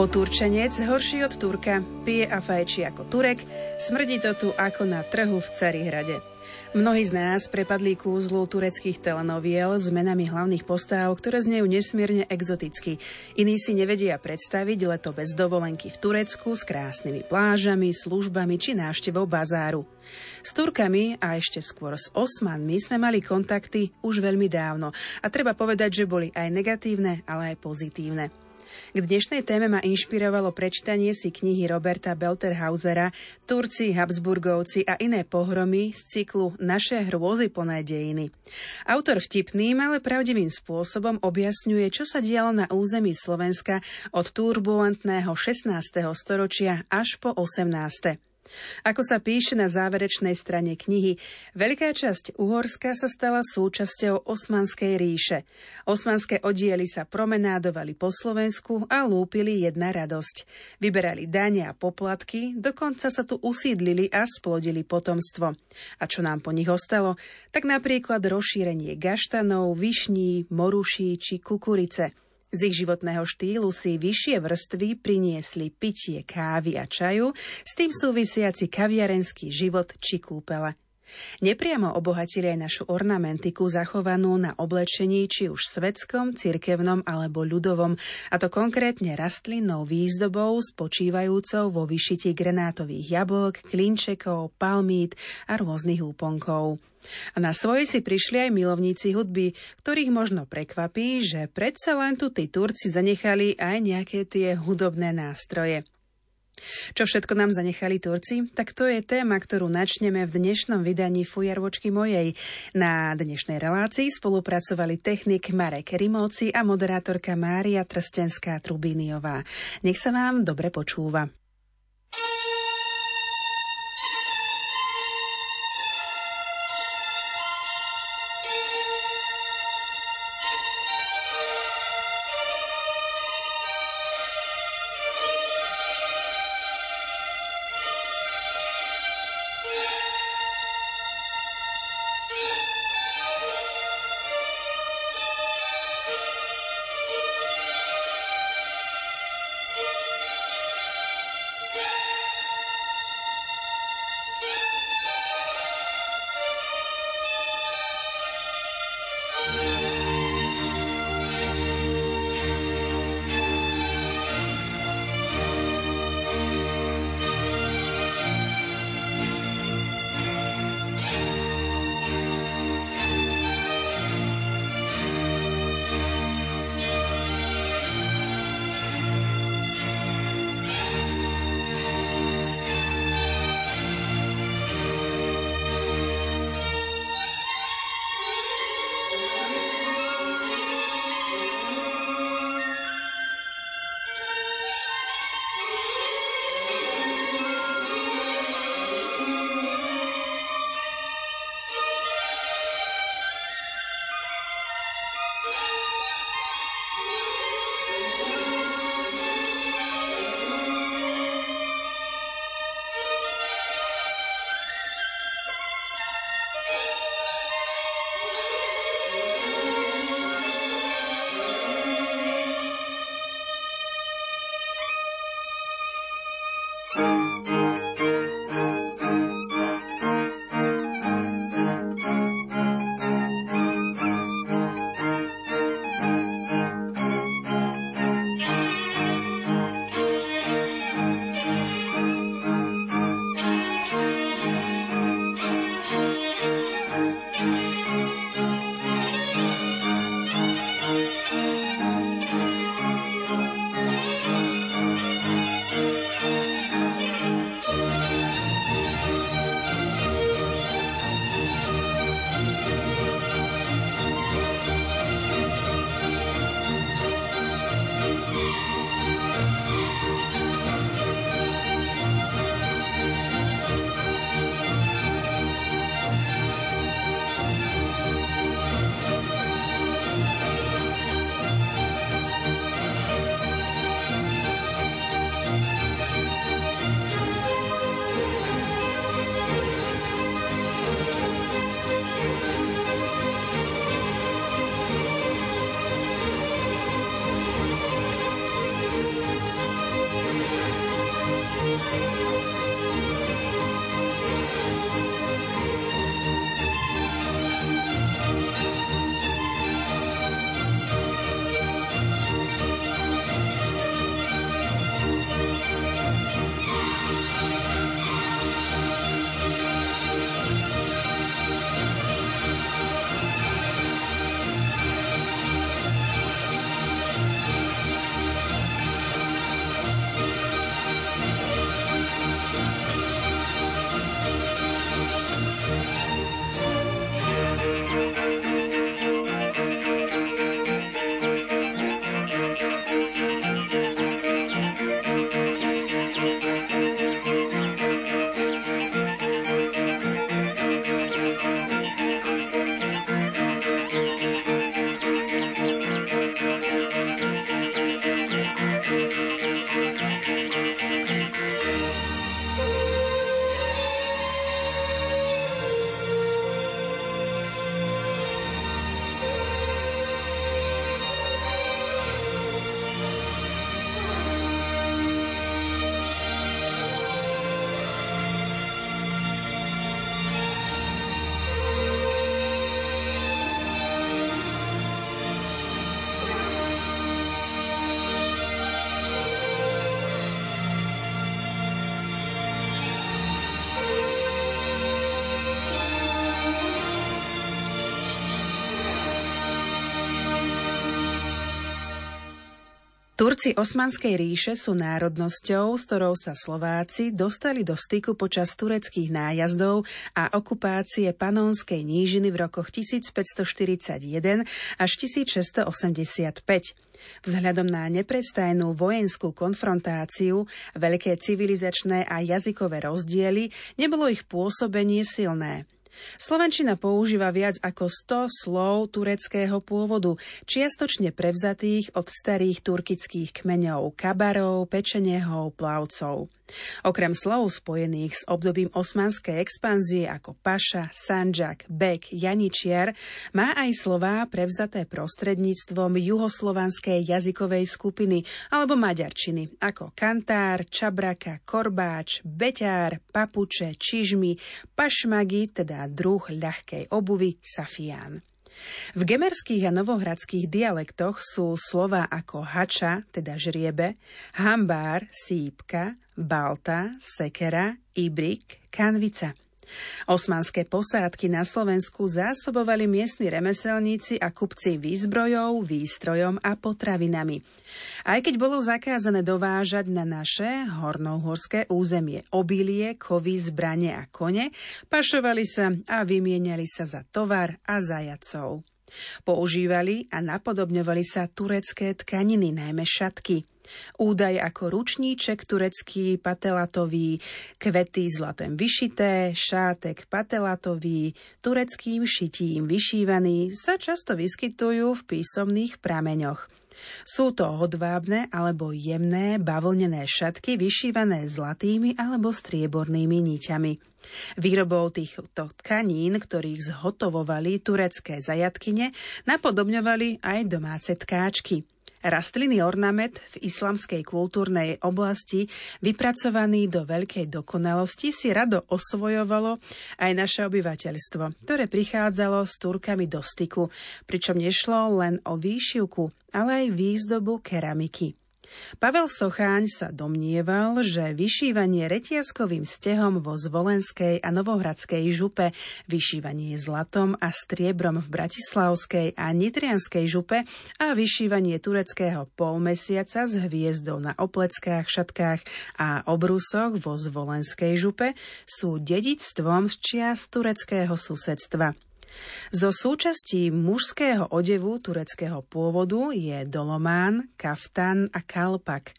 Poturčenec, horší od Turka, pije a fajčí ako Turek, smrdí to tu ako na trhu v Carihrade. Mnohí z nás prepadli kúzlu tureckých telenoviel s menami hlavných postáv, ktoré znejú nesmierne exoticky. Iní si nevedia predstaviť leto bez dovolenky v Turecku s krásnymi plážami, službami či návštevou bazáru. S Turkami a ešte skôr s Osmanmi sme mali kontakty už veľmi dávno a treba povedať, že boli aj negatívne, ale aj pozitívne. K dnešnej téme ma inšpirovalo prečítanie si knihy Roberta Belterhausera Turci, Habsburgovci a iné pohromy z cyklu Naše hrôzy plné dejiny. Autor vtipným, ale pravdivým spôsobom objasňuje, čo sa dialo na území Slovenska od turbulentného 16. storočia až po 18. Ako sa píše na záverečnej strane knihy, veľká časť Uhorska sa stala súčasťou Osmanskej ríše. Osmanské oddiely sa promenádovali po Slovensku a lúpili jedna radosť. Vyberali dane a poplatky, dokonca sa tu usídlili a splodili potomstvo. A čo nám po nich ostalo? Tak napríklad rozšírenie gaštanov, višní, moruší či kukurice – z ich životného štýlu si vyššie vrstvy priniesli pitie kávy a čaju, s tým súvisiaci kaviarenský život či kúpele. Nepriamo obohatili aj našu ornamentiku zachovanú na oblečení či už svetskom, cirkevnom alebo ľudovom, a to konkrétne rastlinnou výzdobou spočívajúcou vo vyšiti grenátových jablok, klinčekov, palmít a rôznych úponkov. A na svoje si prišli aj milovníci hudby, ktorých možno prekvapí, že predsa len tu tí Turci zanechali aj nejaké tie hudobné nástroje. Čo všetko nám zanechali Turci? Tak to je téma, ktorú načneme v dnešnom vydaní Fujarvočky mojej. Na dnešnej relácii spolupracovali technik Marek Rimovci a moderátorka Mária Trstenská Trubíniová. Nech sa vám dobre počúva. Turci Osmanskej ríše sú národnosťou, s ktorou sa Slováci dostali do styku počas tureckých nájazdov a okupácie Panónskej nížiny v rokoch 1541 až 1685. Vzhľadom na neprestajnú vojenskú konfrontáciu, veľké civilizačné a jazykové rozdiely, nebolo ich pôsobenie silné. Slovenčina používa viac ako 100 slov tureckého pôvodu, čiastočne prevzatých od starých turkických kmeňov kabarov, pečenehov, plavcov. Okrem slov spojených s obdobím osmanskej expanzie ako paša, sanžak, bek, janičiar, má aj slová prevzaté prostredníctvom juhoslovanskej jazykovej skupiny alebo maďarčiny ako kantár, čabraka, korbáč, beťár, papuče, čižmy, pašmagy, teda druh ľahkej obuvy, safián. V gemerských a novohradských dialektoch sú slova ako hača, teda žriebe, hambár, sípka, balta, sekera, ibrik, kanvica. Osmanské posádky na Slovensku zásobovali miestni remeselníci a kupci výzbrojou, výstrojom a potravinami. Aj keď bolo zakázané dovážať na naše hornohorské územie obilie, kovy, zbranie a kone, pašovali sa a vymieniali sa za tovar a zajacov. Používali a napodobňovali sa turecké tkaniny, najmä šatky. Údaj ako ručníček turecký patelatový, kvety zlatem vyšité, šátek patelatový, tureckým šitím vyšívaný sa často vyskytujú v písomných prameňoch. Sú to hodvábne alebo jemné bavlnené šatky vyšívané zlatými alebo striebornými niťami. Výrobou týchto tkanín, ktorých zhotovovali turecké zajatkyne, napodobňovali aj domáce tkáčky. Rastlinný ornament v islamskej kultúrnej oblasti, vypracovaný do veľkej dokonalosti, si rado osvojovalo aj naše obyvateľstvo, ktoré prichádzalo s Turkami do styku, pričom nešlo len o výšivku, ale aj výzdobu keramiky. Pavel Socháň sa domnieval, že vyšívanie retiaskovým stehom vo Zvolenskej a Novohradskej župe, vyšívanie zlatom a striebrom v Bratislavskej a Nitrianskej župe a vyšívanie tureckého polmesiaca s hviezdou na opleckách, šatkách a obrusoch vo Zvolenskej župe sú dedictvom z čias tureckého susedstva. Zo súčastí mužského odevu tureckého pôvodu je dolomán, kaftan a kalpak.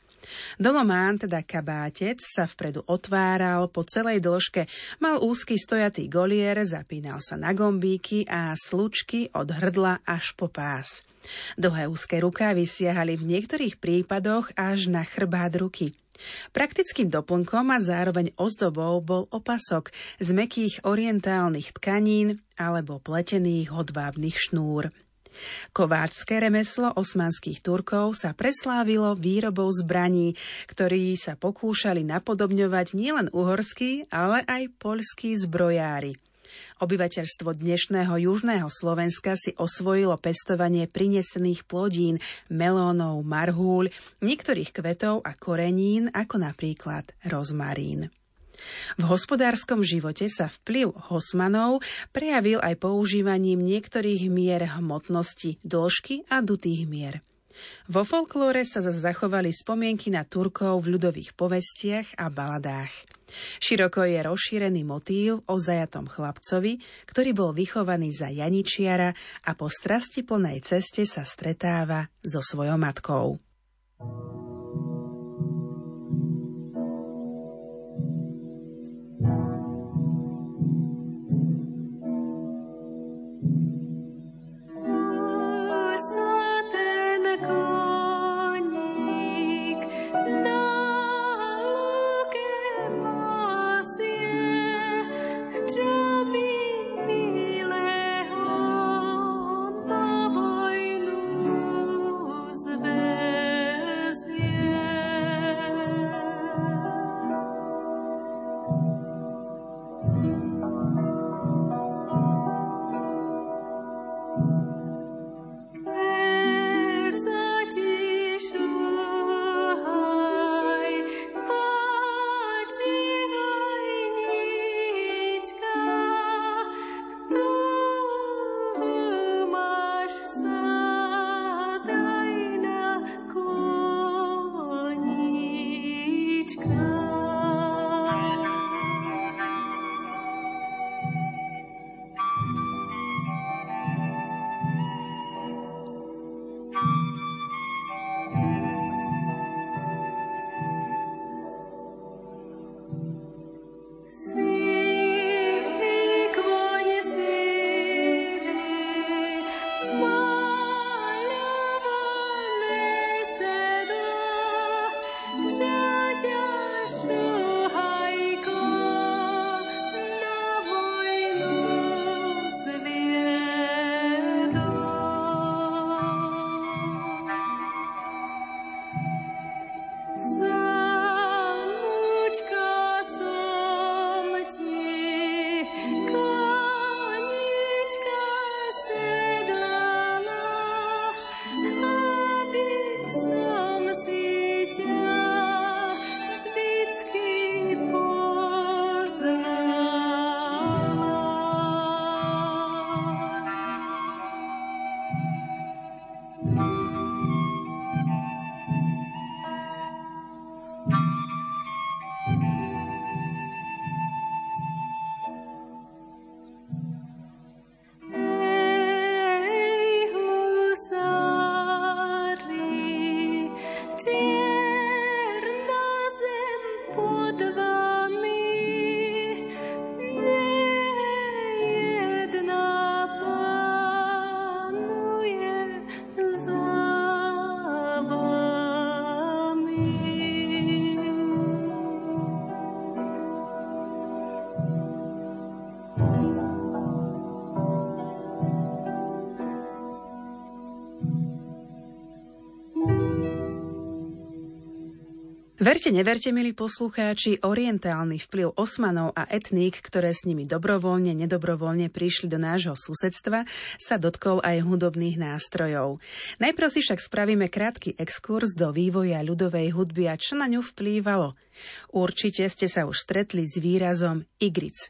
Dolomán, teda kabátec, sa vpredu otváral po celej dĺžke, mal úzky stojatý golier, zapínal sa na gombíky a slučky od hrdla až po pás. Dlhé úzke rukávy siahali v niektorých prípadoch až na chrbát ruky. Praktickým doplnkom a zároveň ozdobou bol opasok z mekých orientálnych tkanín alebo pletených hodvábnych šnúr. Kováčské remeslo osmanských Turkov sa preslávilo výrobou zbraní, ktorí sa pokúšali napodobňovať nielen uhorskí, ale aj poľskí zbrojári – Obyvateľstvo dnešného južného Slovenska si osvojilo pestovanie prinesených plodín, melónov, marhúľ, niektorých kvetov a korenín, ako napríklad rozmarín. V hospodárskom živote sa vplyv Hosmanov prejavil aj používaním niektorých mier hmotnosti, dĺžky a dutých mier. Vo folklóre sa zase zachovali spomienky na Turkov v ľudových povestiach a baladách. Široko je rozšírený motív o zajatom chlapcovi, ktorý bol vychovaný za Janičiara a po strasti plnej ceste sa stretáva so svojou matkou. there. Verte, neverte, milí poslucháči, orientálny vplyv osmanov a etník, ktoré s nimi dobrovoľne, nedobrovoľne prišli do nášho susedstva, sa dotkol aj hudobných nástrojov. Najprv si však spravíme krátky exkurs do vývoja ľudovej hudby a čo na ňu vplývalo. Určite ste sa už stretli s výrazom igric.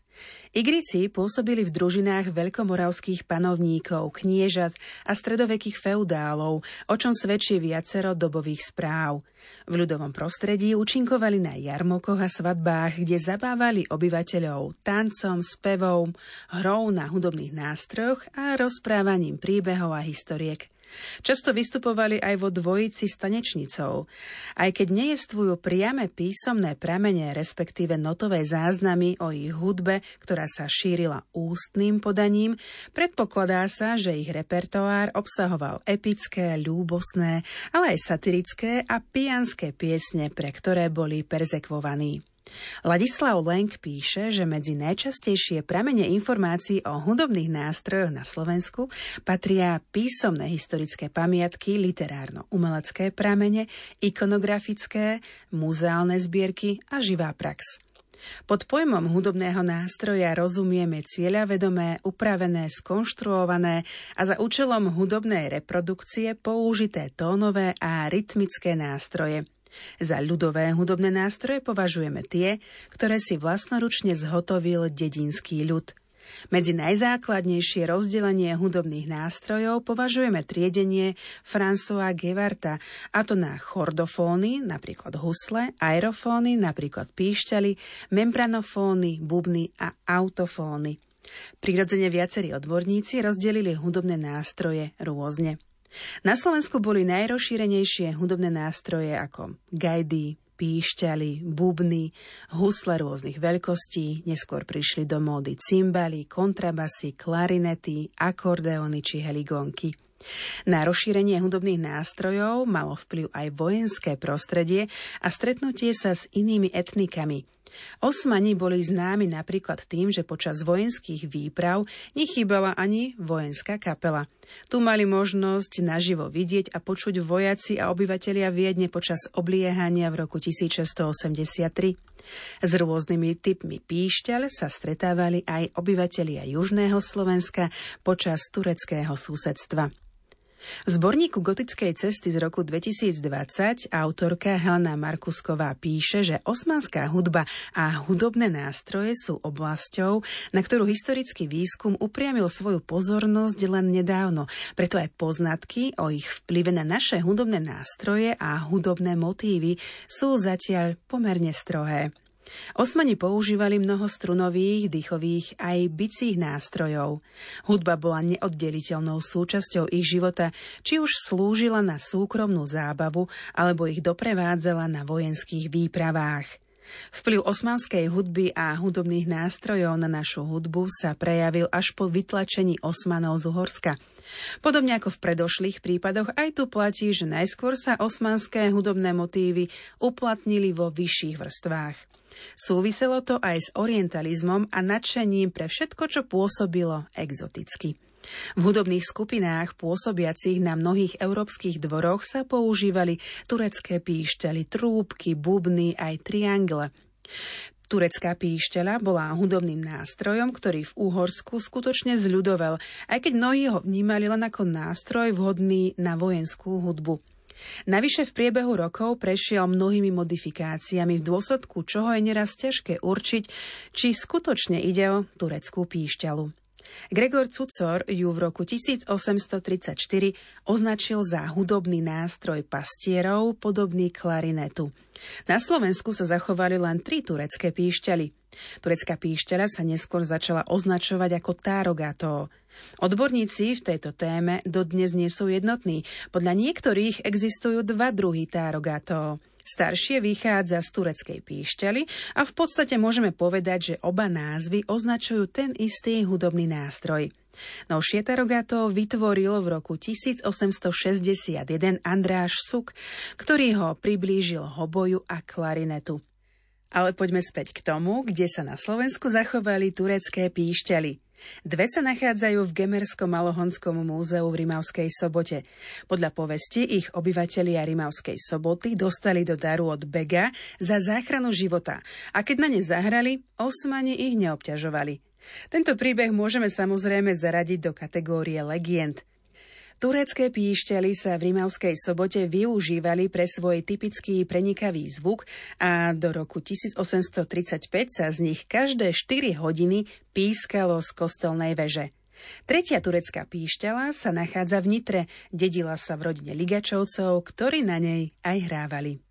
Igrici pôsobili v družinách veľkomoravských panovníkov, kniežat a stredovekých feudálov, o čom svedčí viacero dobových správ. V ľudovom prostredí účinkovali na jarmokoch a svadbách, kde zabávali obyvateľov tancom, spevom, hrou na hudobných nástrojoch a rozprávaním príbehov a historiek. Často vystupovali aj vo dvojici s tanečnicou. Aj keď nejestvujú priame písomné pramene, respektíve notové záznamy o ich hudbe, ktorá sa šírila ústnym podaním, predpokladá sa, že ich repertoár obsahoval epické, ľúbosné, ale aj satirické a pijanské piesne, pre ktoré boli perzekvovaní. Ladislav Lenk píše, že medzi najčastejšie pramene informácií o hudobných nástrojoch na Slovensku patria písomné historické pamiatky, literárno-umelecké pramene, ikonografické, muzeálne zbierky a živá prax. Pod pojmom hudobného nástroja rozumieme cieľavedomé, upravené, skonštruované a za účelom hudobnej reprodukcie použité tónové a rytmické nástroje – za ľudové hudobné nástroje považujeme tie, ktoré si vlastnoručne zhotovil dedinský ľud. Medzi najzákladnejšie rozdelenie hudobných nástrojov považujeme triedenie François Gevarta, a to na chordofóny, napríklad husle, aerofóny, napríklad píšťaly, membranofóny, bubny a autofóny. Prirodzene viacerí odborníci rozdelili hudobné nástroje rôzne. Na Slovensku boli najrozšírenejšie hudobné nástroje ako gajdy, píšťaly, bubny, husle rôznych veľkostí, neskôr prišli do módy cymbaly, kontrabasy, klarinety, akordeony či heligónky. Na rozšírenie hudobných nástrojov malo vplyv aj vojenské prostredie a stretnutie sa s inými etnikami, Osmani boli známi napríklad tým, že počas vojenských výprav nechýbala ani vojenská kapela. Tu mali možnosť naživo vidieť a počuť vojaci a obyvatelia Viedne počas obliehania v roku 1683. S rôznymi typmi píšťal sa stretávali aj obyvatelia južného Slovenska počas tureckého susedstva. V zborníku gotickej cesty z roku 2020 autorka Helena Markusková píše, že osmanská hudba a hudobné nástroje sú oblasťou, na ktorú historický výskum upriamil svoju pozornosť len nedávno. Preto aj poznatky o ich vplyve na naše hudobné nástroje a hudobné motívy sú zatiaľ pomerne strohé. Osmani používali mnoho strunových, dýchových aj bicích nástrojov. Hudba bola neoddeliteľnou súčasťou ich života, či už slúžila na súkromnú zábavu, alebo ich doprevádzala na vojenských výpravách. Vplyv osmanskej hudby a hudobných nástrojov na našu hudbu sa prejavil až po vytlačení Osmanov z Uhorska. Podobne ako v predošlých prípadoch, aj tu platí, že najskôr sa osmanské hudobné motívy uplatnili vo vyšších vrstvách. Súviselo to aj s orientalizmom a nadšením pre všetko, čo pôsobilo exoticky. V hudobných skupinách pôsobiacich na mnohých európskych dvoroch sa používali turecké píšťaly, trúbky, bubny aj triangle. Turecká píšťala bola hudobným nástrojom, ktorý v Úhorsku skutočne zľudovel, aj keď mnohí ho vnímali len ako nástroj vhodný na vojenskú hudbu. Navyše v priebehu rokov prešiel mnohými modifikáciami, v dôsledku čoho je neraz ťažké určiť, či skutočne ide o tureckú píšťalu. Gregor Cucor ju v roku 1834 označil za hudobný nástroj pastierov podobný klarinetu. Na Slovensku sa zachovali len tri turecké píšťaly. Turecká píšťala sa neskôr začala označovať ako tárogato. Odborníci v tejto téme dodnes nie sú jednotní. Podľa niektorých existujú dva druhy tárogato. Staršie vychádza z tureckej píšťaly a v podstate môžeme povedať, že oba názvy označujú ten istý hudobný nástroj. Novšie tarogato vytvoril v roku 1861 Andráš Suk, ktorý ho priblížil hoboju a klarinetu. Ale poďme späť k tomu, kde sa na Slovensku zachovali turecké píšťaly. Dve sa nachádzajú v Gemerskom malohonskom múzeu v Rimavskej sobote. Podľa povesti ich obyvatelia Rimavskej soboty dostali do daru od Bega za záchranu života a keď na ne zahrali, osmani ich neobťažovali. Tento príbeh môžeme samozrejme zaradiť do kategórie legend. Turecké píšťaly sa v Rimavskej sobote využívali pre svoj typický prenikavý zvuk a do roku 1835 sa z nich každé 4 hodiny pískalo z kostolnej veže. Tretia turecká píšťala sa nachádza v Nitre, dedila sa v rodine Ligačovcov, ktorí na nej aj hrávali.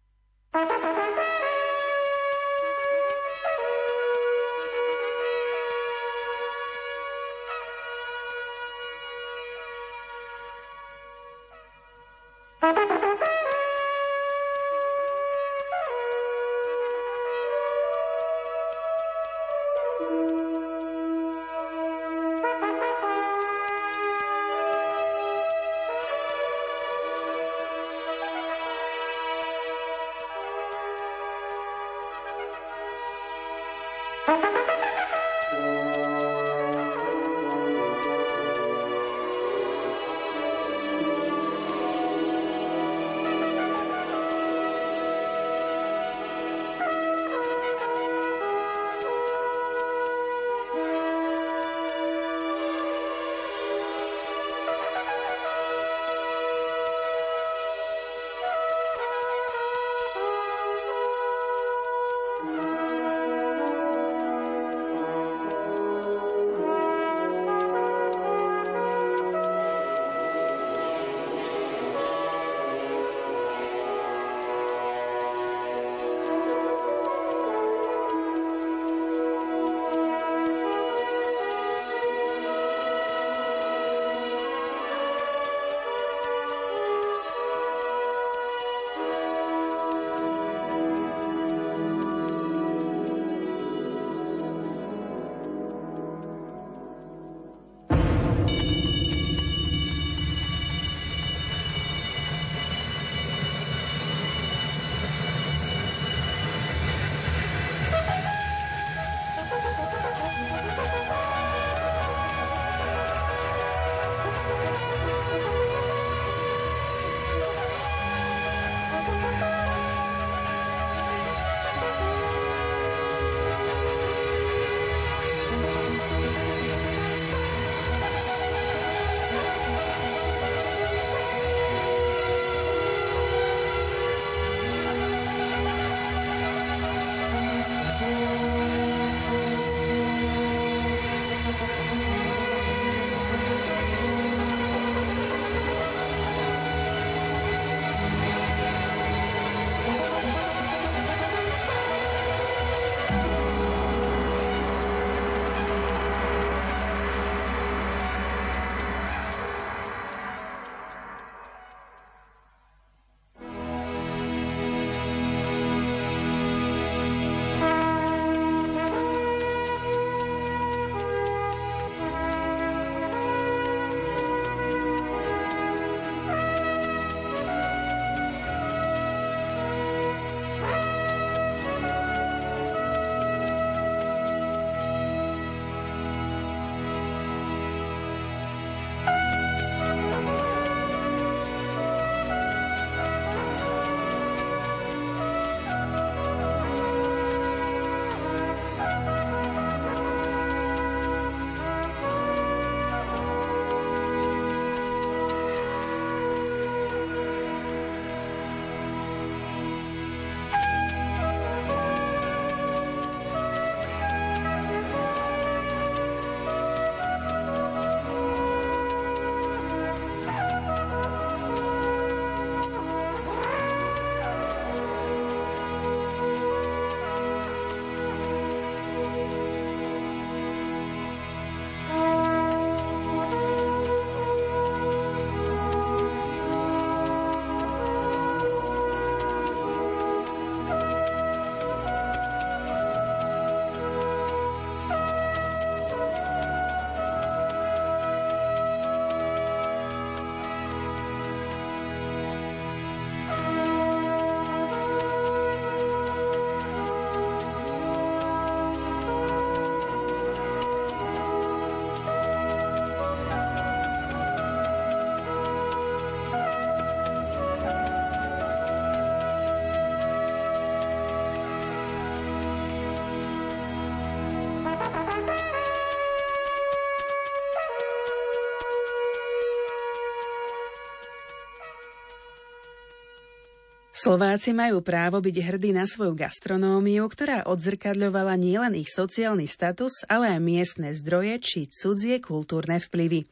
Slováci majú právo byť hrdí na svoju gastronómiu, ktorá odzrkadľovala nielen ich sociálny status, ale aj miestne zdroje či cudzie kultúrne vplyvy.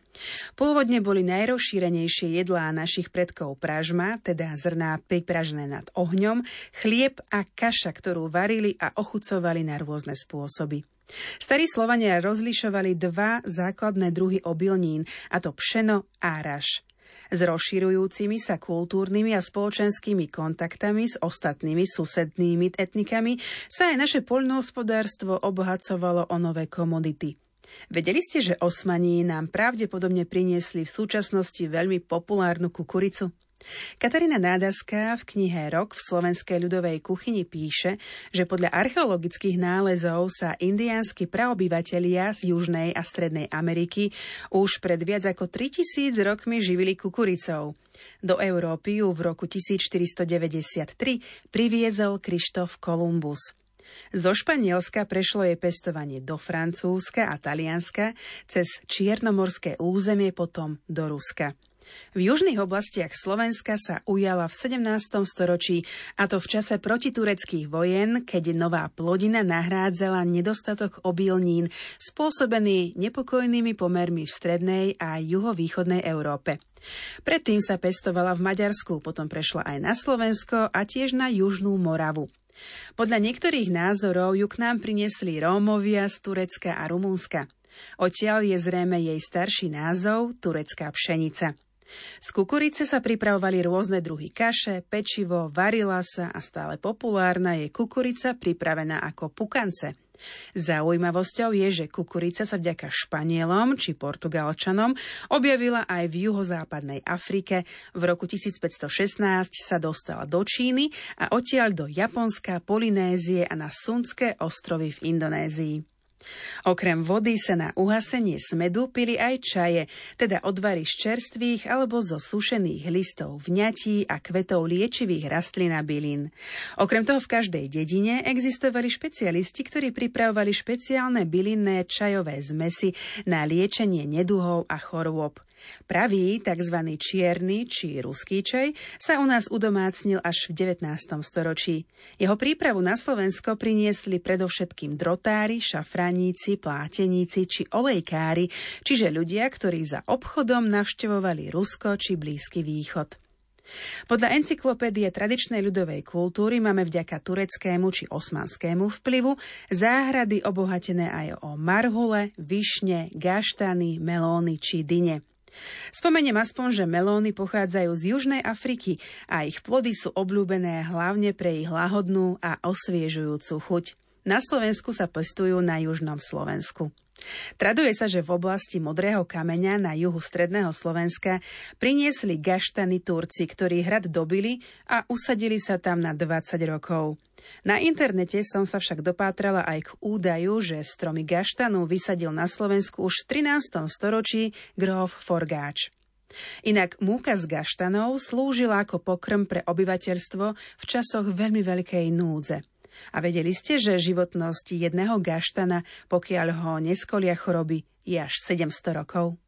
Pôvodne boli najrozšírenejšie jedlá našich predkov pražma, teda zrná pripražené nad ohňom, chlieb a kaša, ktorú varili a ochucovali na rôzne spôsoby. Starí Slovania rozlišovali dva základné druhy obilnín, a to pšeno a raž. S rozširujúcimi sa kultúrnymi a spoločenskými kontaktami s ostatnými susednými etnikami sa aj naše poľnohospodárstvo obohacovalo o nové komodity. Vedeli ste, že Osmaní nám pravdepodobne priniesli v súčasnosti veľmi populárnu kukuricu? Katarína Nádaská v knihe Rok v slovenskej ľudovej kuchyni píše, že podľa archeologických nálezov sa indiánsky praobyvatelia z Južnej a Strednej Ameriky už pred viac ako 3000 rokmi živili kukuricou. Do Európy ju v roku 1493 priviezol Krištof Kolumbus. Zo Španielska prešlo jej pestovanie do Francúzska a Talianska, cez Čiernomorské územie potom do Ruska. V južných oblastiach Slovenska sa ujala v 17. storočí, a to v čase protitureckých vojen, keď nová plodina nahrádzala nedostatok obilnín spôsobený nepokojnými pomermi v strednej a juhovýchodnej Európe. Predtým sa pestovala v Maďarsku, potom prešla aj na Slovensko a tiež na Južnú Moravu. Podľa niektorých názorov ju k nám priniesli Rómovia z Turecka a Rumúnska. Odtiaľ je zrejme jej starší názov turecká pšenica. Z kukurice sa pripravovali rôzne druhy kaše, pečivo, varila sa a stále populárna je kukurica pripravená ako pukance. Zaujímavosťou je, že kukurica sa vďaka Španielom či Portugalčanom objavila aj v juhozápadnej Afrike. V roku 1516 sa dostala do Číny a odtiaľ do Japonska, Polynézie a na Sundské ostrovy v Indonézii. Okrem vody sa na uhasenie smedu pili aj čaje, teda odvary z čerstvých alebo zo sušených listov vňatí a kvetov liečivých rastlín a bylín. Okrem toho v každej dedine existovali špecialisti, ktorí pripravovali špeciálne bylinné čajové zmesy na liečenie neduhov a chorôb. Pravý, tzv. čierny či ruský čaj sa u nás udomácnil až v 19. storočí. Jeho prípravu na Slovensko priniesli predovšetkým drotári, šafraníci, pláteníci či olejkári, čiže ľudia, ktorí za obchodom navštevovali Rusko či Blízky východ. Podľa encyklopédie tradičnej ľudovej kultúry máme vďaka tureckému či osmanskému vplyvu záhrady obohatené aj o marhule, višne, gaštany, melóny či dyne. Spomeniem aspoň, že melóny pochádzajú z Južnej Afriky a ich plody sú obľúbené hlavne pre ich lahodnú a osviežujúcu chuť. Na Slovensku sa pestujú na južnom Slovensku. Traduje sa, že v oblasti Modrého kameňa na juhu stredného Slovenska priniesli gaštany Turci, ktorí hrad dobili a usadili sa tam na 20 rokov. Na internete som sa však dopátrala aj k údaju, že stromy gaštanu vysadil na Slovensku už v 13. storočí Grof Forgáč. Inak múka z gaštanov slúžila ako pokrm pre obyvateľstvo v časoch veľmi veľkej núdze. A vedeli ste, že životnosť jedného gaštana, pokiaľ ho neskolia choroby, je až 700 rokov?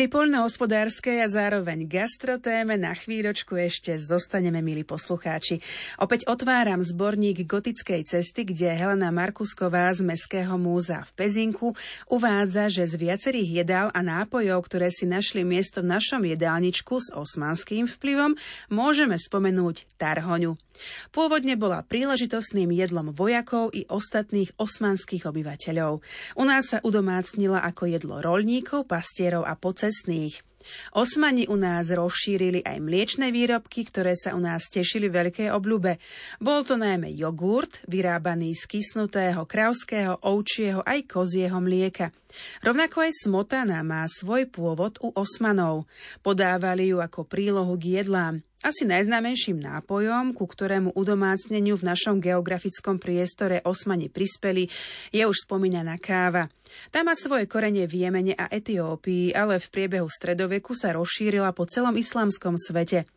Pri poľnohospodárskej a zároveň gastrotéme na chvíľočku ešte zostaneme, milí poslucháči. Opäť otváram zborník gotickej cesty, kde Helena Markusková z Mestského múzea v Pezinku uvádza, že z viacerých jedál a nápojov, ktoré si našli miesto v našom jedálničku s osmanským vplyvom, môžeme spomenúť tarhoňu. Pôvodne bola príležitostným jedlom vojakov i ostatných osmanských obyvateľov. U nás sa udomácnila ako jedlo rolníkov, pastierov a pocestných. Osmani u nás rozšírili aj mliečne výrobky, ktoré sa u nás tešili veľké obľube. Bol to najmä jogurt, vyrábaný z kysnutého kravského, ovčieho aj kozieho mlieka. Rovnako aj smotana má svoj pôvod u Osmanov. Podávali ju ako prílohu k jedlám. Asi najznámejším nápojom, ku ktorému udomácneniu v našom geografickom priestore osmani prispeli, je už spomínaná káva. Tá má svoje korene v Jemene a Etiópii, ale v priebehu stredoveku sa rozšírila po celom islamskom svete.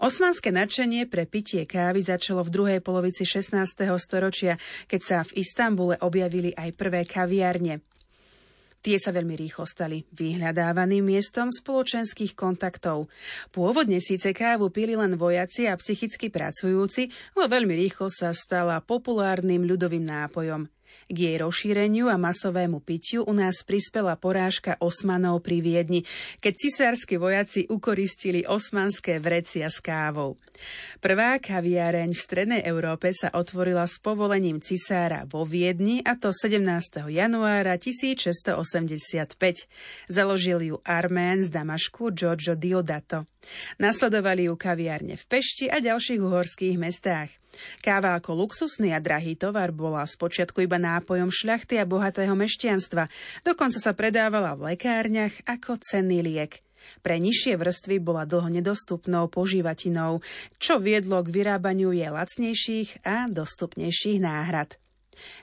Osmanské nadšenie pre pitie kávy začalo v druhej polovici 16. storočia, keď sa v Istambule objavili aj prvé kaviárne. Tie sa veľmi rýchlo stali vyhľadávaným miestom spoločenských kontaktov. Pôvodne síce kávu pili len vojaci a psychicky pracujúci, ale veľmi rýchlo sa stala populárnym ľudovým nápojom. K jej rozšíreniu a masovému pitiu u nás prispela porážka Osmanov pri Viedni, keď cisársky vojaci ukoristili osmanské vrecia s kávou. Prvá kaviareň v Strednej Európe sa otvorila s povolením cisára vo Viedni a to 17. januára 1685. Založil ju Armén z Damašku Giorgio Diodato. Nasledovali ju kaviárne v Pešti a ďalších uhorských mestách. Káva ako luxusný a drahý tovar bola spočiatku iba nápojom šľachty a bohatého mešťanstva, dokonca sa predávala v lekárniach ako cenný liek. Pre nižšie vrstvy bola dlho nedostupnou požívatinou, čo viedlo k vyrábaniu je lacnejších a dostupnejších náhrad.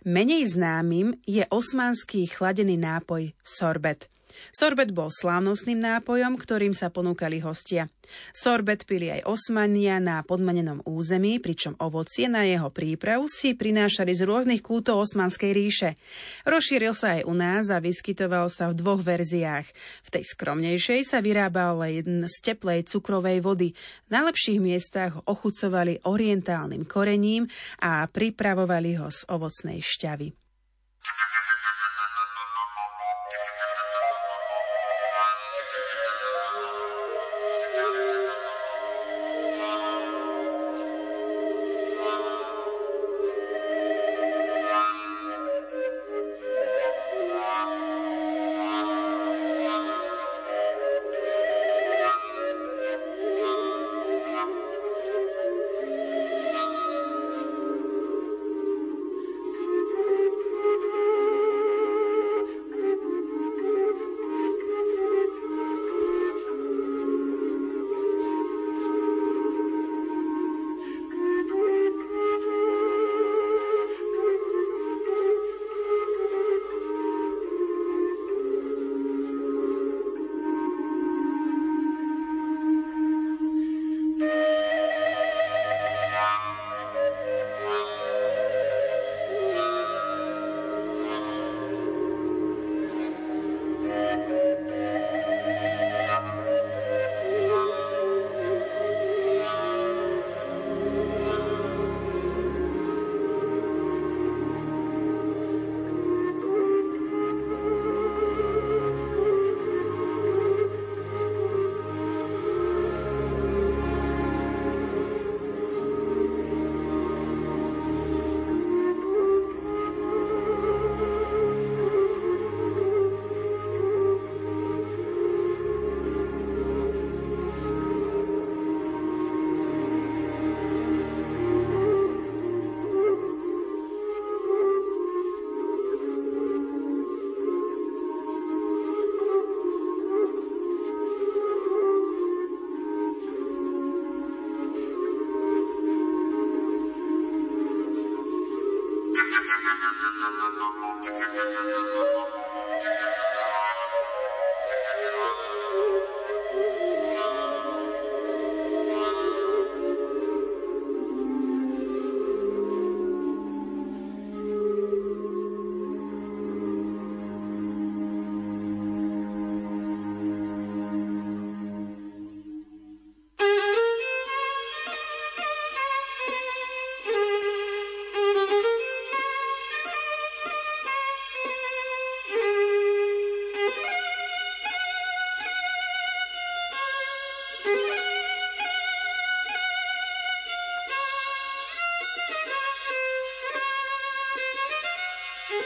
Menej známym je osmanský chladený nápoj sorbet – Sorbet bol slávnostným nápojom, ktorým sa ponúkali hostia. Sorbet pili aj Osmania na podmanenom území, pričom ovocie na jeho prípravu si prinášali z rôznych kútov Osmanskej ríše. Rozšíril sa aj u nás a vyskytoval sa v dvoch verziách. V tej skromnejšej sa vyrábal len z teplej cukrovej vody. V najlepších miestach ho ochucovali orientálnym korením a pripravovali ho z ovocnej šťavy.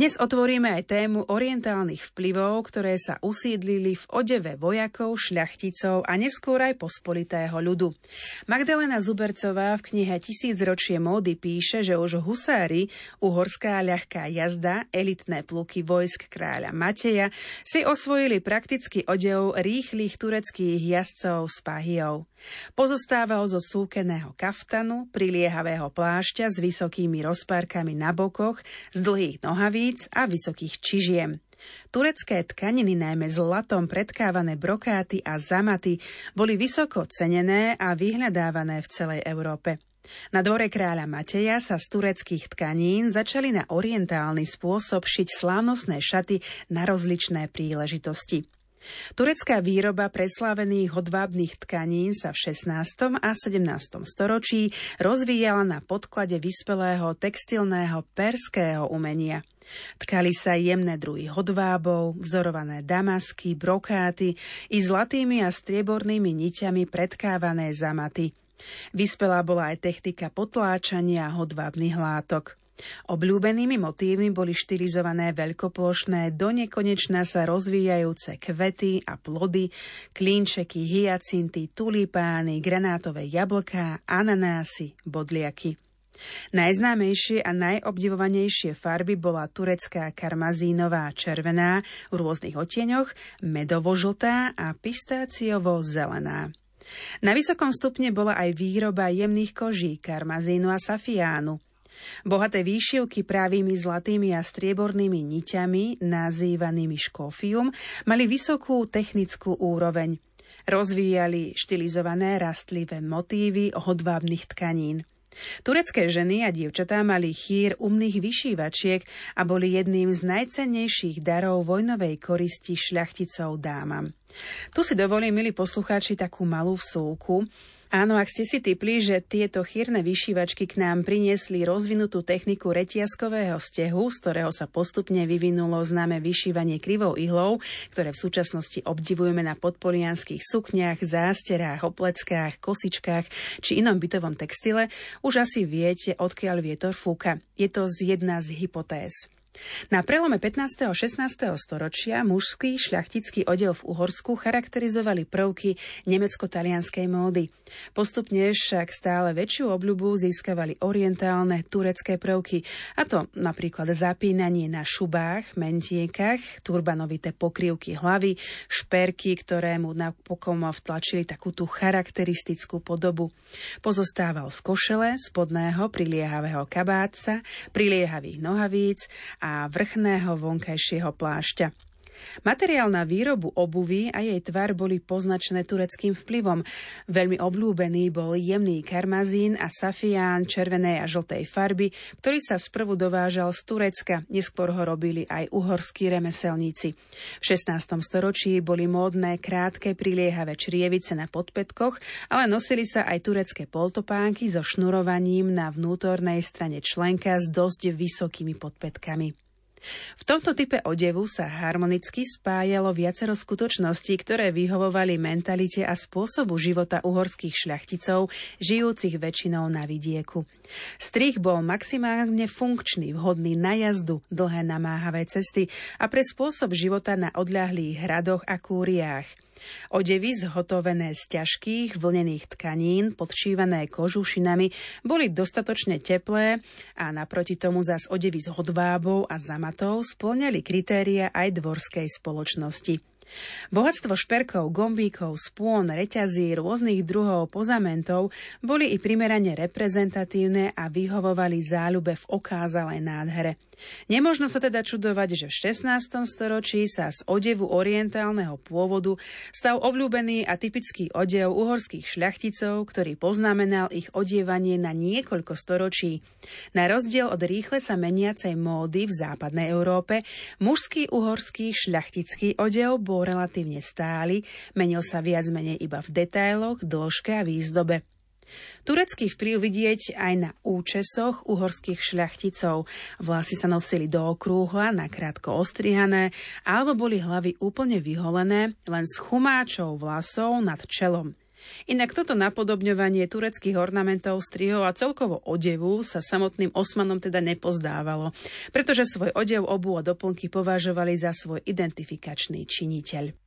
Dnes otvoríme aj tému orientálnych vplyvov, ktoré sa usídlili v odeve vojakov, šľachticov a neskôr aj pospolitého ľudu. Magdalena Zubercová v knihe Tisícročie módy píše, že už husári, uhorská ľahká jazda, elitné pluky vojsk kráľa Mateja si osvojili prakticky odev rýchlych tureckých jazdcov s pahijou. Pozostával zo súkeného kaftanu, priliehavého plášťa s vysokými rozpárkami na bokoch, z dlhých nohaví nohavíc a vysokých čižiem. Turecké tkaniny, najmä zlatom predkávané brokáty a zamaty, boli vysoko cenené a vyhľadávané v celej Európe. Na dvore kráľa Mateja sa z tureckých tkanín začali na orientálny spôsob šiť slávnostné šaty na rozličné príležitosti. Turecká výroba preslávených hodvábnych tkanín sa v 16. a 17. storočí rozvíjala na podklade vyspelého textilného perského umenia. Tkali sa jemné druhy hodvábov, vzorované damasky, brokáty i zlatými a striebornými niťami predkávané zamaty. Vyspelá bola aj technika potláčania hodvábnych látok. Obľúbenými motívmi boli štilizované veľkoplošné, do nekonečna sa rozvíjajúce kvety a plody, klínčeky, hyacinty, tulipány, granátové jablká, ananásy, bodliaky. Najznámejšie a najobdivovanejšie farby bola turecká karmazínová červená v rôznych odtieňoch, medovo-žltá a pistáciovo-zelená. Na vysokom stupne bola aj výroba jemných koží, karmazínu a safiánu – Bohaté výšivky právými zlatými a striebornými niťami, nazývanými škofium, mali vysokú technickú úroveň. Rozvíjali štilizované rastlivé motívy hodvábnych tkanín. Turecké ženy a dievčatá mali chýr umných vyšívačiek a boli jedným z najcennejších darov vojnovej koristi šľachticov dámam. Tu si dovolím, milí poslucháči, takú malú vsúlku. Áno, ak ste si typli, že tieto chýrne vyšívačky k nám priniesli rozvinutú techniku retiaskového stehu, z ktorého sa postupne vyvinulo známe vyšívanie krivou ihlou, ktoré v súčasnosti obdivujeme na podpolianských sukniach, zásterách, opleckách, kosičkách či inom bytovom textile, už asi viete, odkiaľ vietor fúka. Je to z jedna z hypotéz. Na prelome 15. a 16. storočia mužský šľachtický odev v Uhorsku charakterizovali prvky nemecko-talianskej módy. Postupne však stále väčšiu obľubu získavali orientálne turecké prvky, a to napríklad zapínanie na šubách, mentiekach, turbanovité pokrývky hlavy, šperky, ktoré mu napokon vtlačili takú charakteristickú podobu. Pozostával z košele, spodného priliehavého kabátca, priliehavých nohavíc a vrchného vonkajšieho plášťa. Materiál na výrobu obuvy a jej tvar boli poznačené tureckým vplyvom. Veľmi obľúbený bol jemný karmazín a safián červenej a žltej farby, ktorý sa sprvu dovážal z Turecka, neskôr ho robili aj uhorskí remeselníci. V 16. storočí boli módne krátke priliehavé črievice na podpetkoch, ale nosili sa aj turecké poltopánky so šnurovaním na vnútornej strane členka s dosť vysokými podpetkami. V tomto type odevu sa harmonicky spájalo viacero skutočností, ktoré vyhovovali mentalite a spôsobu života uhorských šľachticov, žijúcich väčšinou na vidieku. Strich bol maximálne funkčný, vhodný na jazdu, dlhé namáhavé cesty a pre spôsob života na odľahlých hradoch a kúriách. Odevy zhotovené z ťažkých vlnených tkanín, podšívané kožušinami, boli dostatočne teplé a naproti tomu zas odevy z hodvábov a zamatov splňali kritéria aj dvorskej spoločnosti. Bohatstvo šperkov, gombíkov, spôn, reťazí, rôznych druhov pozamentov boli i primerane reprezentatívne a vyhovovali záľube v okázalej nádhere. Nemožno sa teda čudovať, že v 16. storočí sa z odevu orientálneho pôvodu stal obľúbený a typický odev uhorských šľachticov, ktorý poznamenal ich odievanie na niekoľko storočí. Na rozdiel od rýchle sa meniacej módy v západnej Európe, mužský uhorský šľachtický odev bol relatívne stály, menil sa viac menej iba v detailoch, dĺžke a výzdobe. Turecký vplyv vidieť aj na účesoch uhorských šľachticov. Vlasy sa nosili do okrúhla, nakrátko ostrihané, alebo boli hlavy úplne vyholené, len s chumáčou vlasov nad čelom. Inak toto napodobňovanie tureckých ornamentov, strihov a celkovo odevu sa samotným Osmanom teda nepozdávalo, pretože svoj odev, obu a doplnky považovali za svoj identifikačný činiteľ.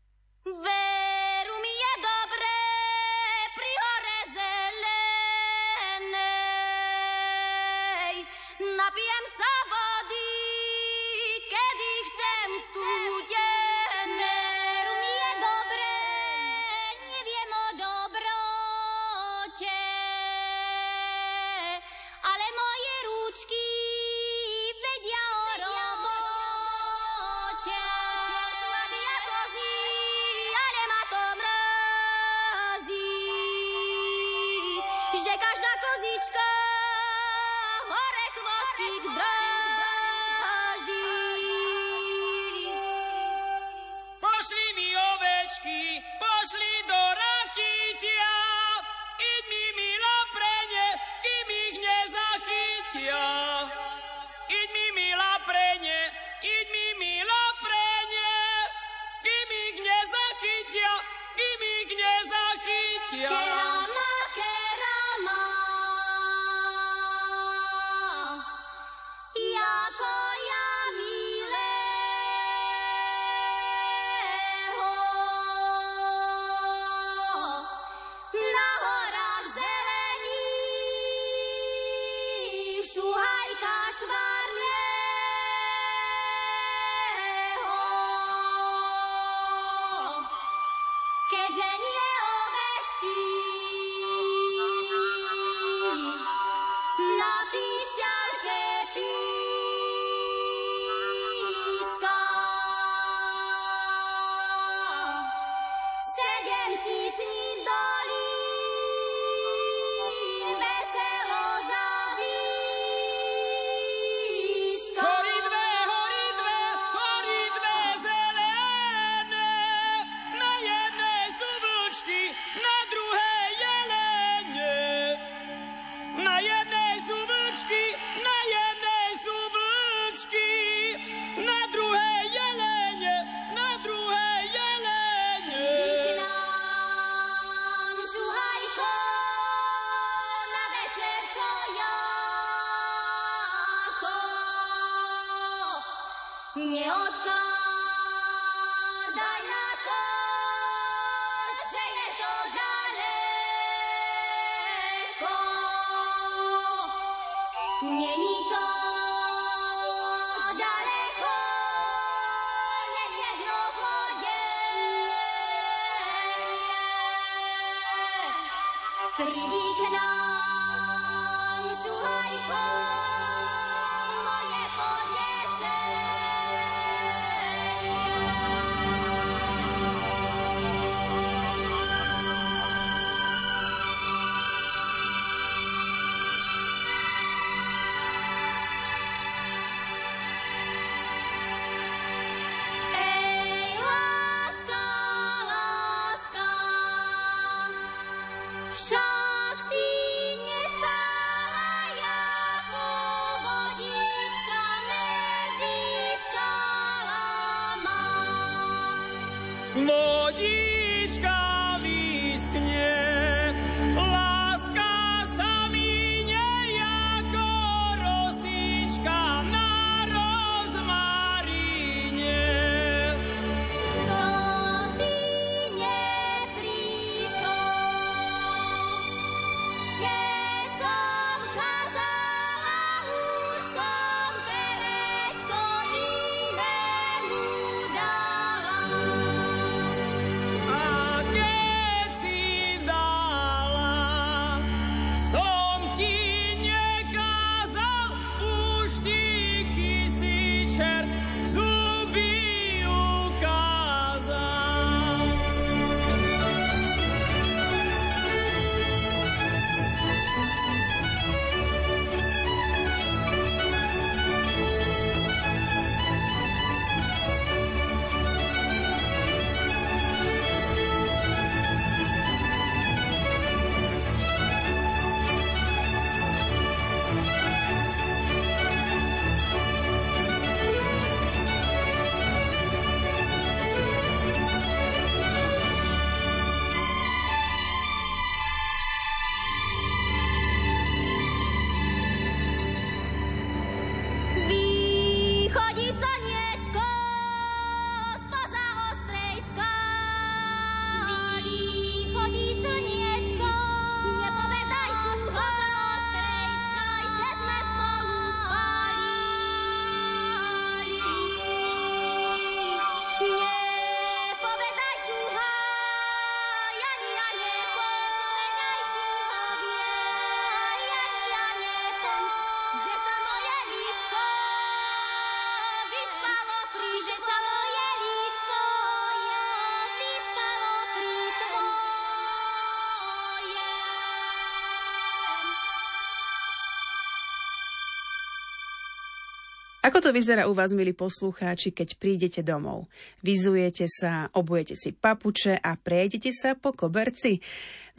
Ako to vyzerá u vás, milí poslucháči, keď prídete domov? Vyzujete sa, obujete si papuče a prejdete sa po koberci?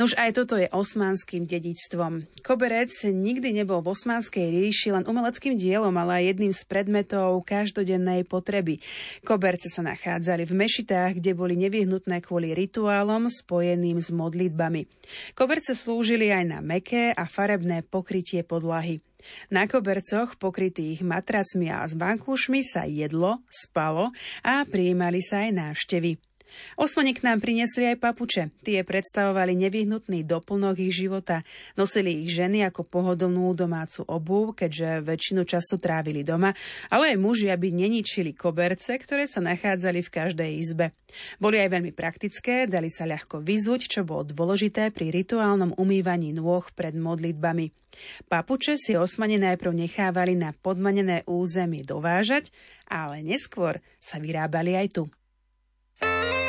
No už aj toto je osmanským dedictvom. Koberec nikdy nebol v osmanskej ríši len umeleckým dielom, ale aj jedným z predmetov každodennej potreby. Koberce sa nachádzali v mešitách, kde boli nevyhnutné kvôli rituálom spojeným s modlitbami. Koberce slúžili aj na meké a farebné pokrytie podlahy. Na kobercoch pokrytých matracmi a s vankúšmi sa jedlo, spalo a prijímali sa aj návštevy. Osmani k nám priniesli aj papuče. Tie predstavovali nevyhnutný doplnok ich života. Nosili ich ženy ako pohodlnú domácu obuv, keďže väčšinu času trávili doma, ale aj muži, aby neničili koberce, ktoré sa nachádzali v každej izbe. Boli aj veľmi praktické, dali sa ľahko vyzuť, čo bolo dôležité pri rituálnom umývaní nôh pred modlitbami. Papuče si osmane najprv nechávali na podmanené územie dovážať, ale neskôr sa vyrábali aj tu. Música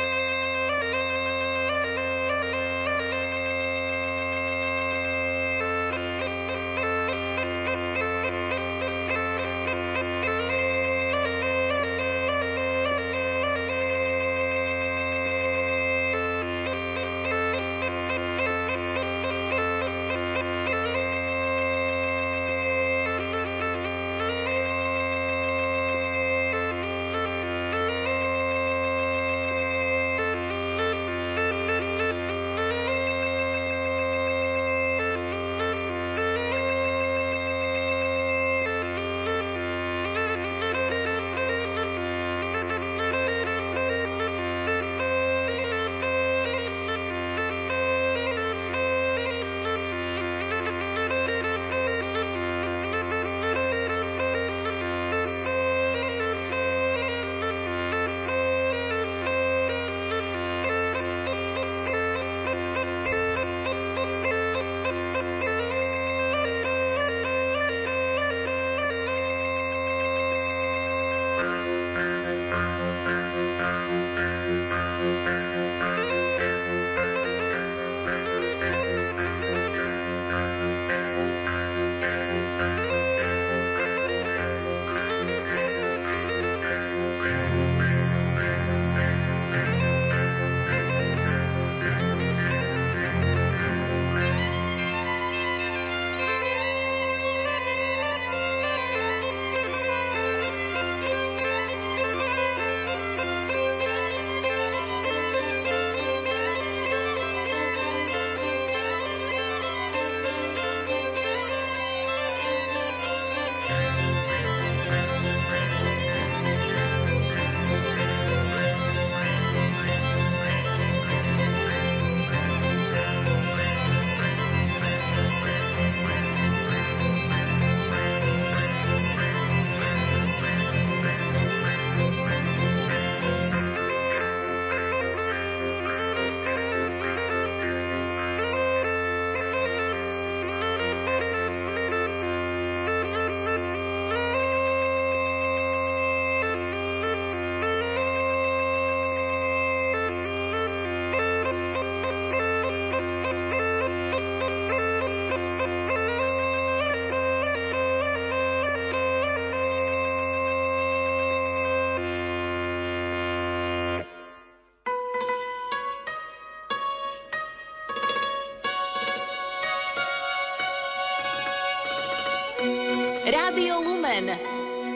Rádio Lumen.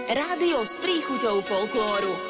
Rádio s príchuťou folklóru.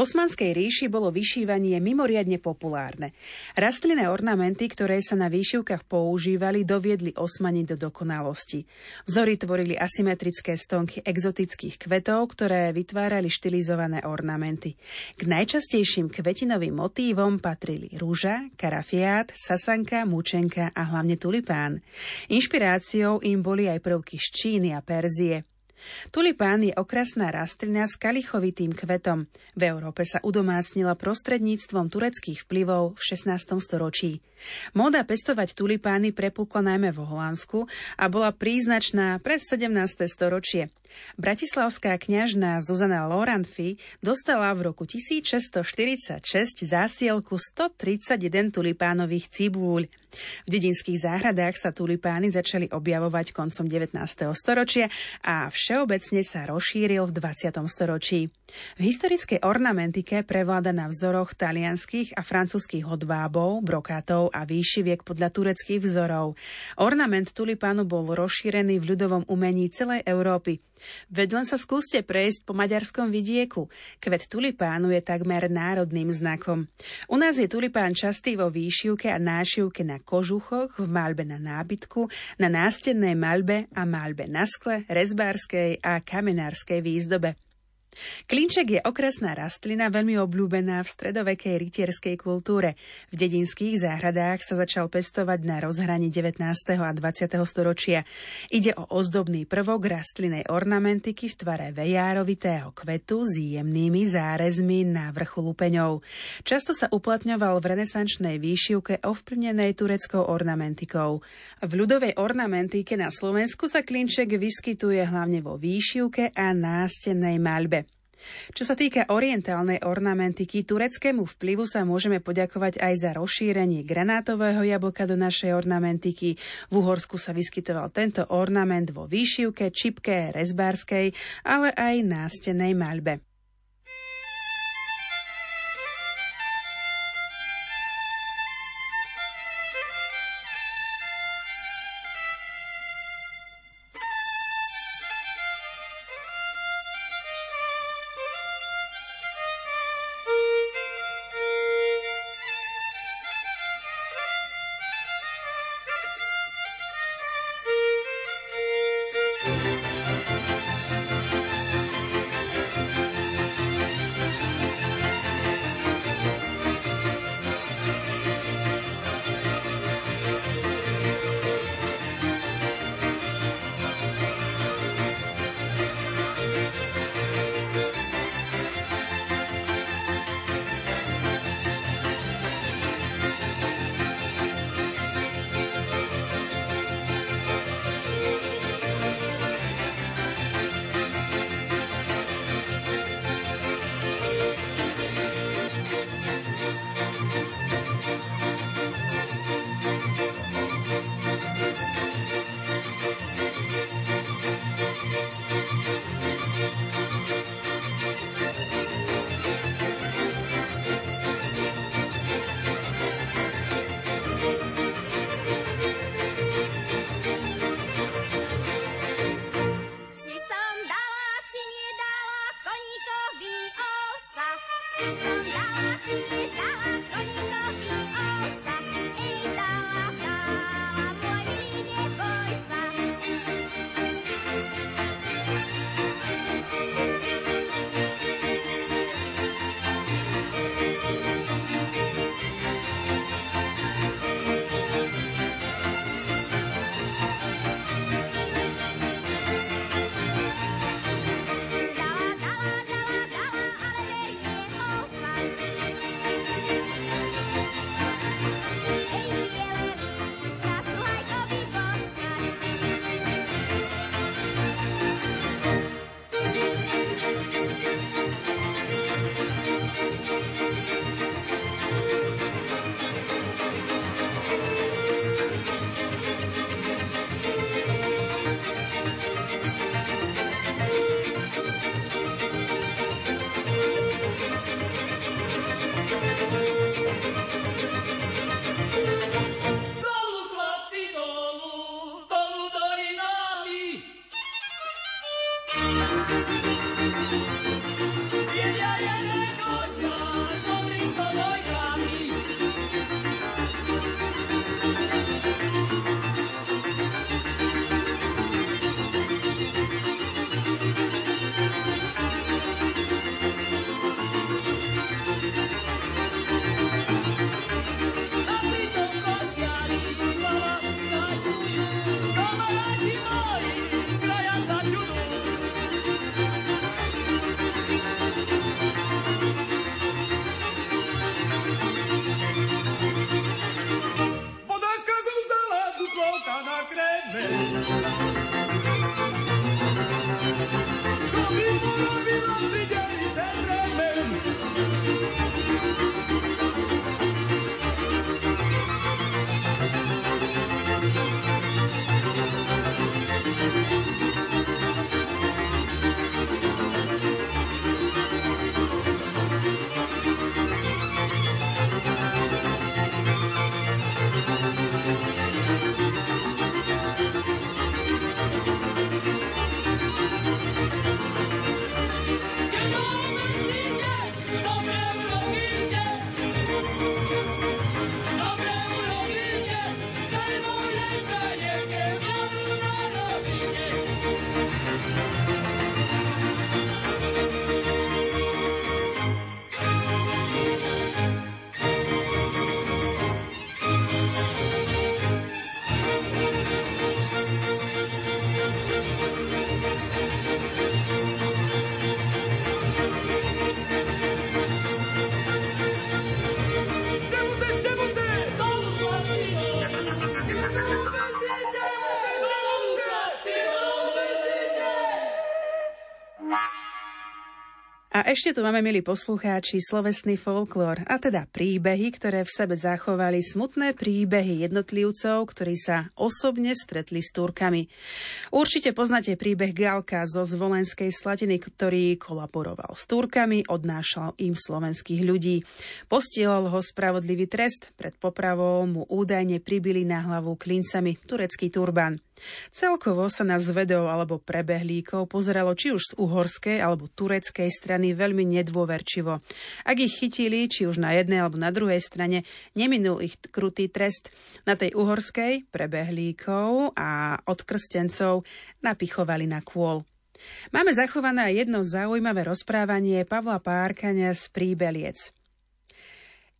Osmanskej ríši bolo vyšívanie mimoriadne populárne. Rastlinné ornamenty, ktoré sa na výšivkách používali, doviedli Osmani do dokonalosti. Vzory tvorili asymetrické stonky exotických kvetov, ktoré vytvárali štilizované ornamenty. K najčastejším kvetinovým motívom patrili rúža, karafiát, sasanka, mučenka a hlavne tulipán. Inšpiráciou im boli aj prvky z Číny a Perzie. Tulipán je okrasná rastlina s kalichovitým kvetom. V Európe sa udomácnila prostredníctvom tureckých vplyvov v 16. storočí. Móda pestovať tulipány prepukla najmä v Holandsku a bola príznačná pre 17. storočie. Bratislavská kňažná Zuzana Loranfi dostala v roku 1646 zásielku 131 tulipánových cibúľ. V dedinských záhradách sa tulipány začali objavovať koncom 19. storočia a všeobecne sa rozšíril v 20. storočí. V historickej ornamentike prevláda na vzoroch talianských a francúzských hodvábov, brokátov a výšiviek podľa tureckých vzorov. Ornament tulipánu bol rozšírený v ľudovom umení celej Európy. Veď len sa skúste prejsť po maďarskom vidieku. Kvet tulipánu je takmer národným znakom. U nás je tulipán častý vo výšivke a nášivke na kožuchoch, v malbe na nábytku, na nástennej malbe a malbe na skle, rezbárskej a kamenárskej výzdobe. Klinček je okresná rastlina veľmi obľúbená v stredovekej rytierskej kultúre. V dedinských záhradách sa začal pestovať na rozhraní 19. a 20. storočia. Ide o ozdobný prvok rastlinej ornamentiky v tvare vejárovitého kvetu s jemnými zárezmi na vrchu lupeňov. Často sa uplatňoval v renesančnej výšivke ovplyvnenej tureckou ornamentikou. V ľudovej ornamentike na Slovensku sa klinček vyskytuje hlavne vo výšivke a nástennej maľbe. Čo sa týka orientálnej ornamentiky, tureckému vplyvu sa môžeme poďakovať aj za rozšírenie granátového jablka do našej ornamentiky. V Uhorsku sa vyskytoval tento ornament vo výšivke, čipke, rezbárskej, ale aj nástenej maľbe. Ešte tu máme, milí poslucháči, slovesný folklór, a teda príbehy, ktoré v sebe zachovali smutné príbehy jednotlivcov, ktorí sa osobne stretli s Turkami. Určite poznáte príbeh Galka zo Zvolenskej Slatiny, ktorý kolaboroval s Turkami, odnášal im slovenských ľudí. Postielal ho spravodlivý trest, pred popravou mu údajne pribili na hlavu klincami turecký turban. Celkovo sa na zvedov alebo prebehlíkov pozeralo či už z uhorskej alebo tureckej strany veľmi nedôverčivo. Ak ich chytili, či už na jednej alebo na druhej strane, neminul ich krutý trest. Na tej uhorskej prebehlíkov a od krstencov napichovali na kôl. Máme zachované jedno zaujímavé rozprávanie Pavla Párkania z Príbeliec.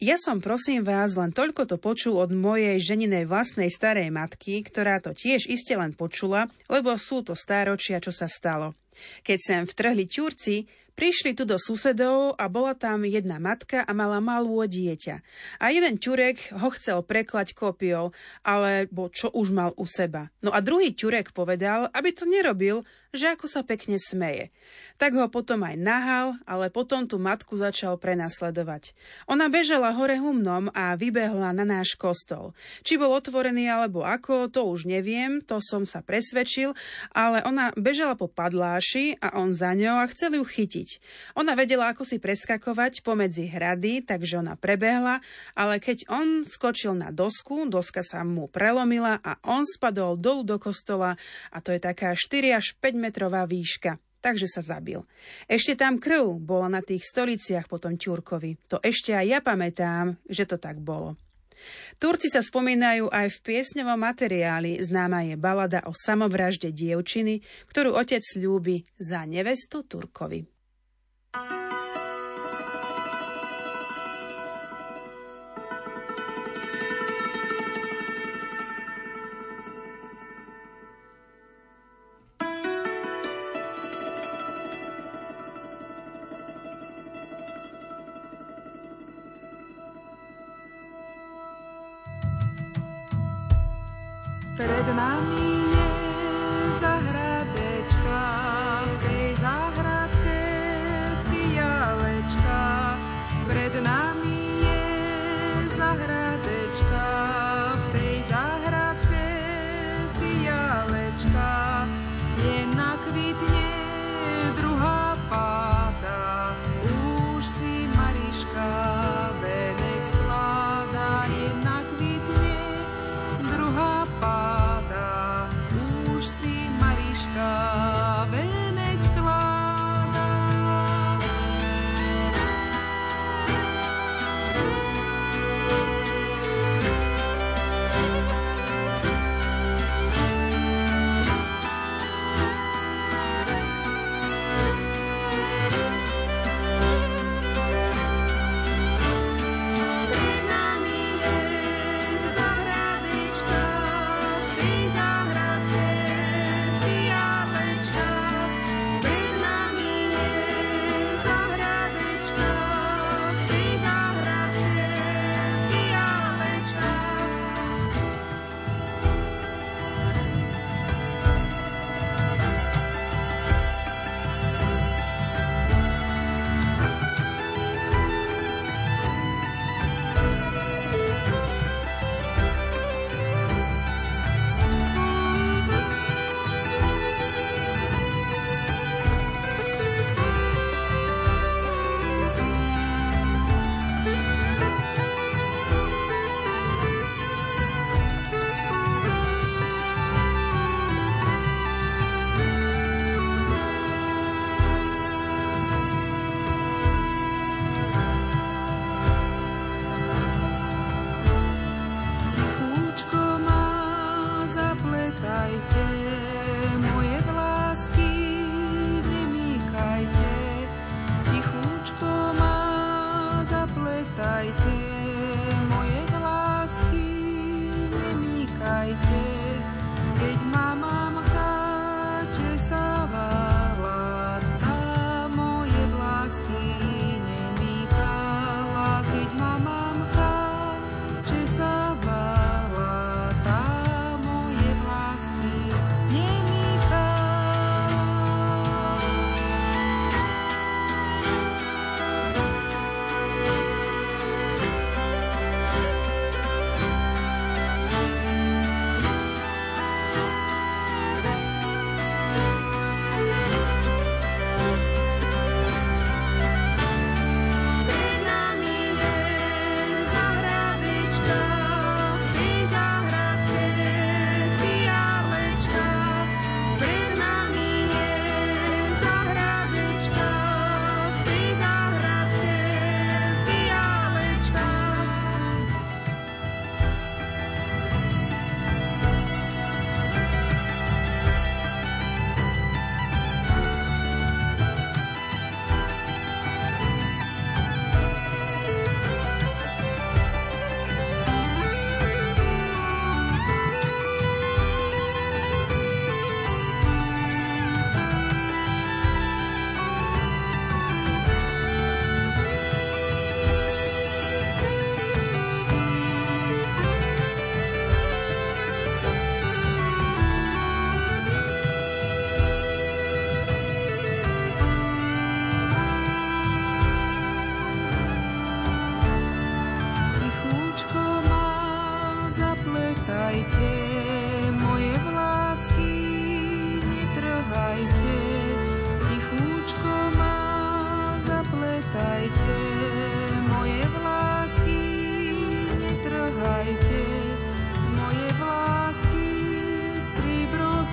Ja som prosím vás len toľko to počul od mojej ženinej vlastnej starej matky, ktorá to tiež iste len počula, lebo sú to stáročia, čo sa stalo. Keď sem vtrhli ťurci, Prišli tu do susedov a bola tam jedna matka a mala malú dieťa. A jeden ťurek ho chcel preklať kopiou, alebo čo už mal u seba. No a druhý ťurek povedal, aby to nerobil, že ako sa pekne smeje. Tak ho potom aj nahal, ale potom tú matku začal prenasledovať. Ona bežala hore humnom a vybehla na náš kostol. Či bol otvorený alebo ako, to už neviem, to som sa presvedčil, ale ona bežala po padláši a on za ňou a chcel ju chytiť. Ona vedela, ako si preskakovať pomedzi hrady, takže ona prebehla, ale keď on skočil na dosku, doska sa mu prelomila a on spadol dolu do kostola a to je taká 4 až 5 metrová výška takže sa zabil. Ešte tam krv bola na tých stoliciach potom Ťurkovi. To ešte aj ja pamätám, že to tak bolo. Turci sa spomínajú aj v piesňovom materiáli. Známa je balada o samovražde dievčiny, ktorú otec ľúbi za nevestu Turkovi.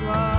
love.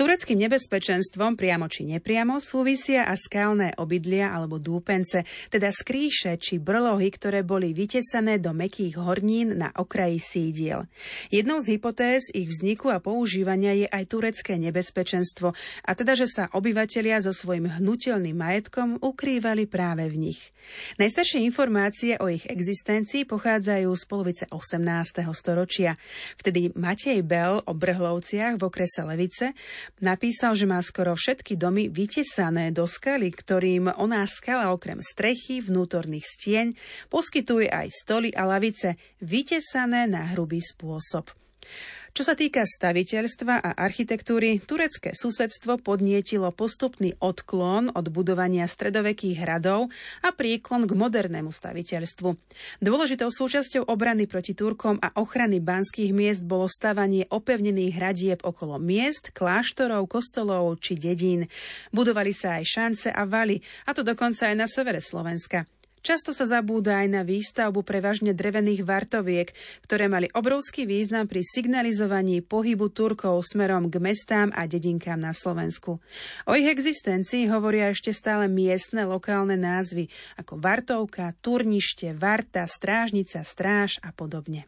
Tureckým nebezpečenstvom priamo či nepriamo súvisia a skalné obydlia alebo dúpence, teda skríše či brlohy, ktoré boli vytesané do mekých hornín na okraji sídiel. Jednou z hypotéz ich vzniku a používania je aj turecké nebezpečenstvo, a teda, že sa obyvatelia so svojím hnutelným majetkom ukrývali práve v nich. Najstaršie informácie o ich existencii pochádzajú z polovice 18. storočia. Vtedy Matej Bell o Brhlovciach v okrese Levice Napísal, že má skoro všetky domy vytesané do skaly, ktorým oná skala okrem strechy, vnútorných stieň poskytuje aj stoly a lavice vytesané na hrubý spôsob. Čo sa týka staviteľstva a architektúry, turecké susedstvo podnietilo postupný odklon od budovania stredovekých hradov a príklon k modernému staviteľstvu. Dôležitou súčasťou obrany proti Turkom a ochrany banských miest bolo stavanie opevnených hradieb okolo miest, kláštorov, kostolov či dedín. Budovali sa aj šance a valy, a to dokonca aj na severe Slovenska. Často sa zabúda aj na výstavbu prevažne drevených vartoviek, ktoré mali obrovský význam pri signalizovaní pohybu Turkov smerom k mestám a dedinkám na Slovensku. O ich existencii hovoria ešte stále miestne lokálne názvy ako Vartovka, Turnište, Varta, Strážnica, Stráž a podobne.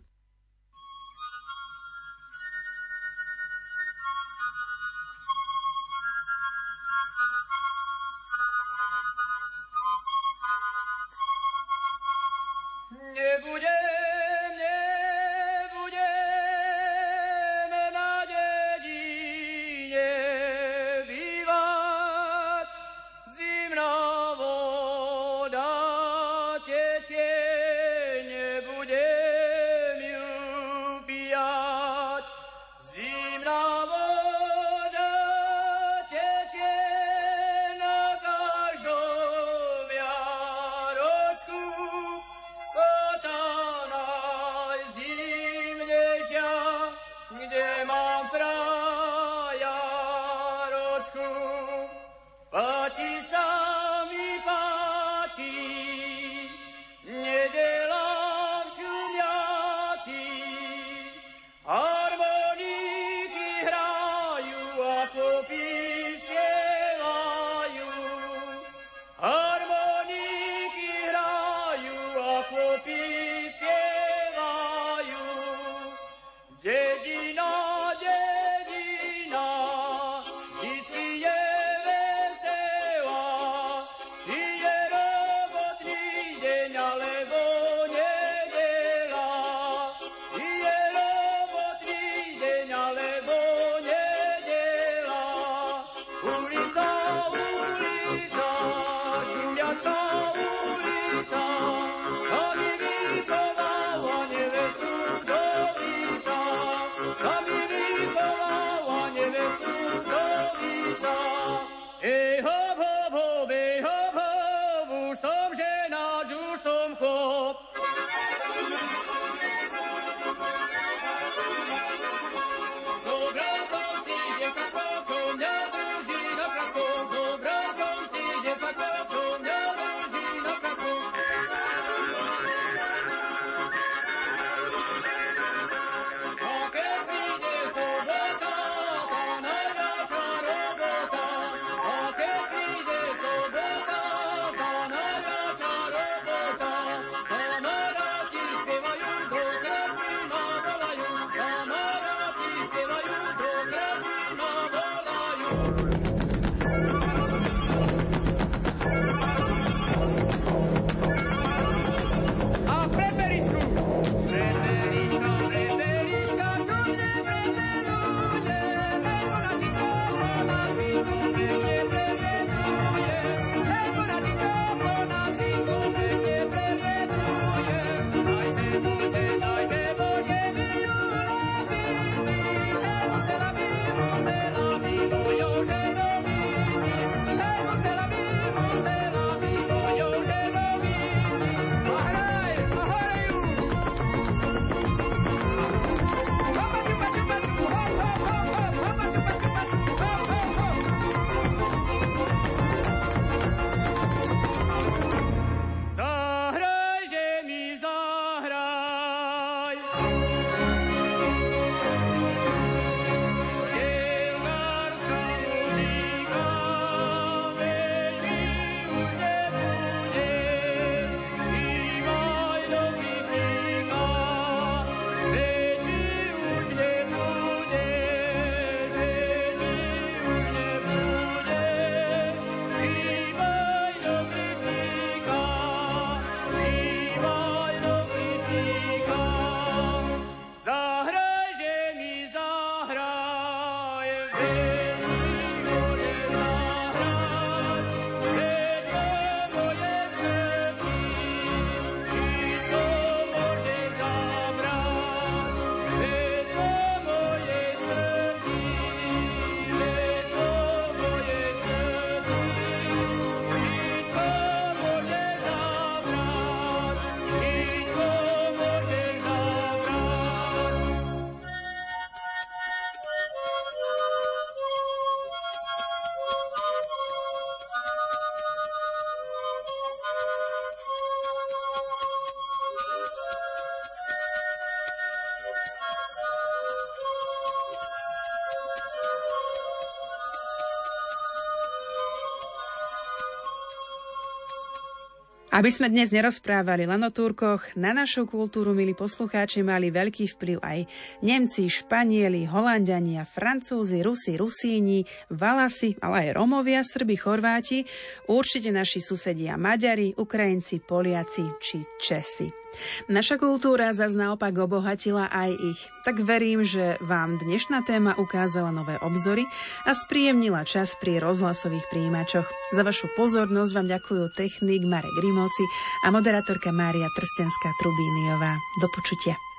Aby sme dnes nerozprávali len o Turkoch, na našu kultúru, milí poslucháči, mali veľký vplyv aj Nemci, Španieli, Holandiania, Francúzi, Rusi, Rusíni, Valasi, ale aj Romovia, Srbi, Chorváti, určite naši susedia Maďari, Ukrajinci, Poliaci či Česi. Naša kultúra zase naopak obohatila aj ich. Tak verím, že vám dnešná téma ukázala nové obzory a spríjemnila čas pri rozhlasových príjimačoch. Za vašu pozornosť vám ďakujú technik Marek Grimovci a moderátorka Mária Trstenská Trubíniová. Do počutia.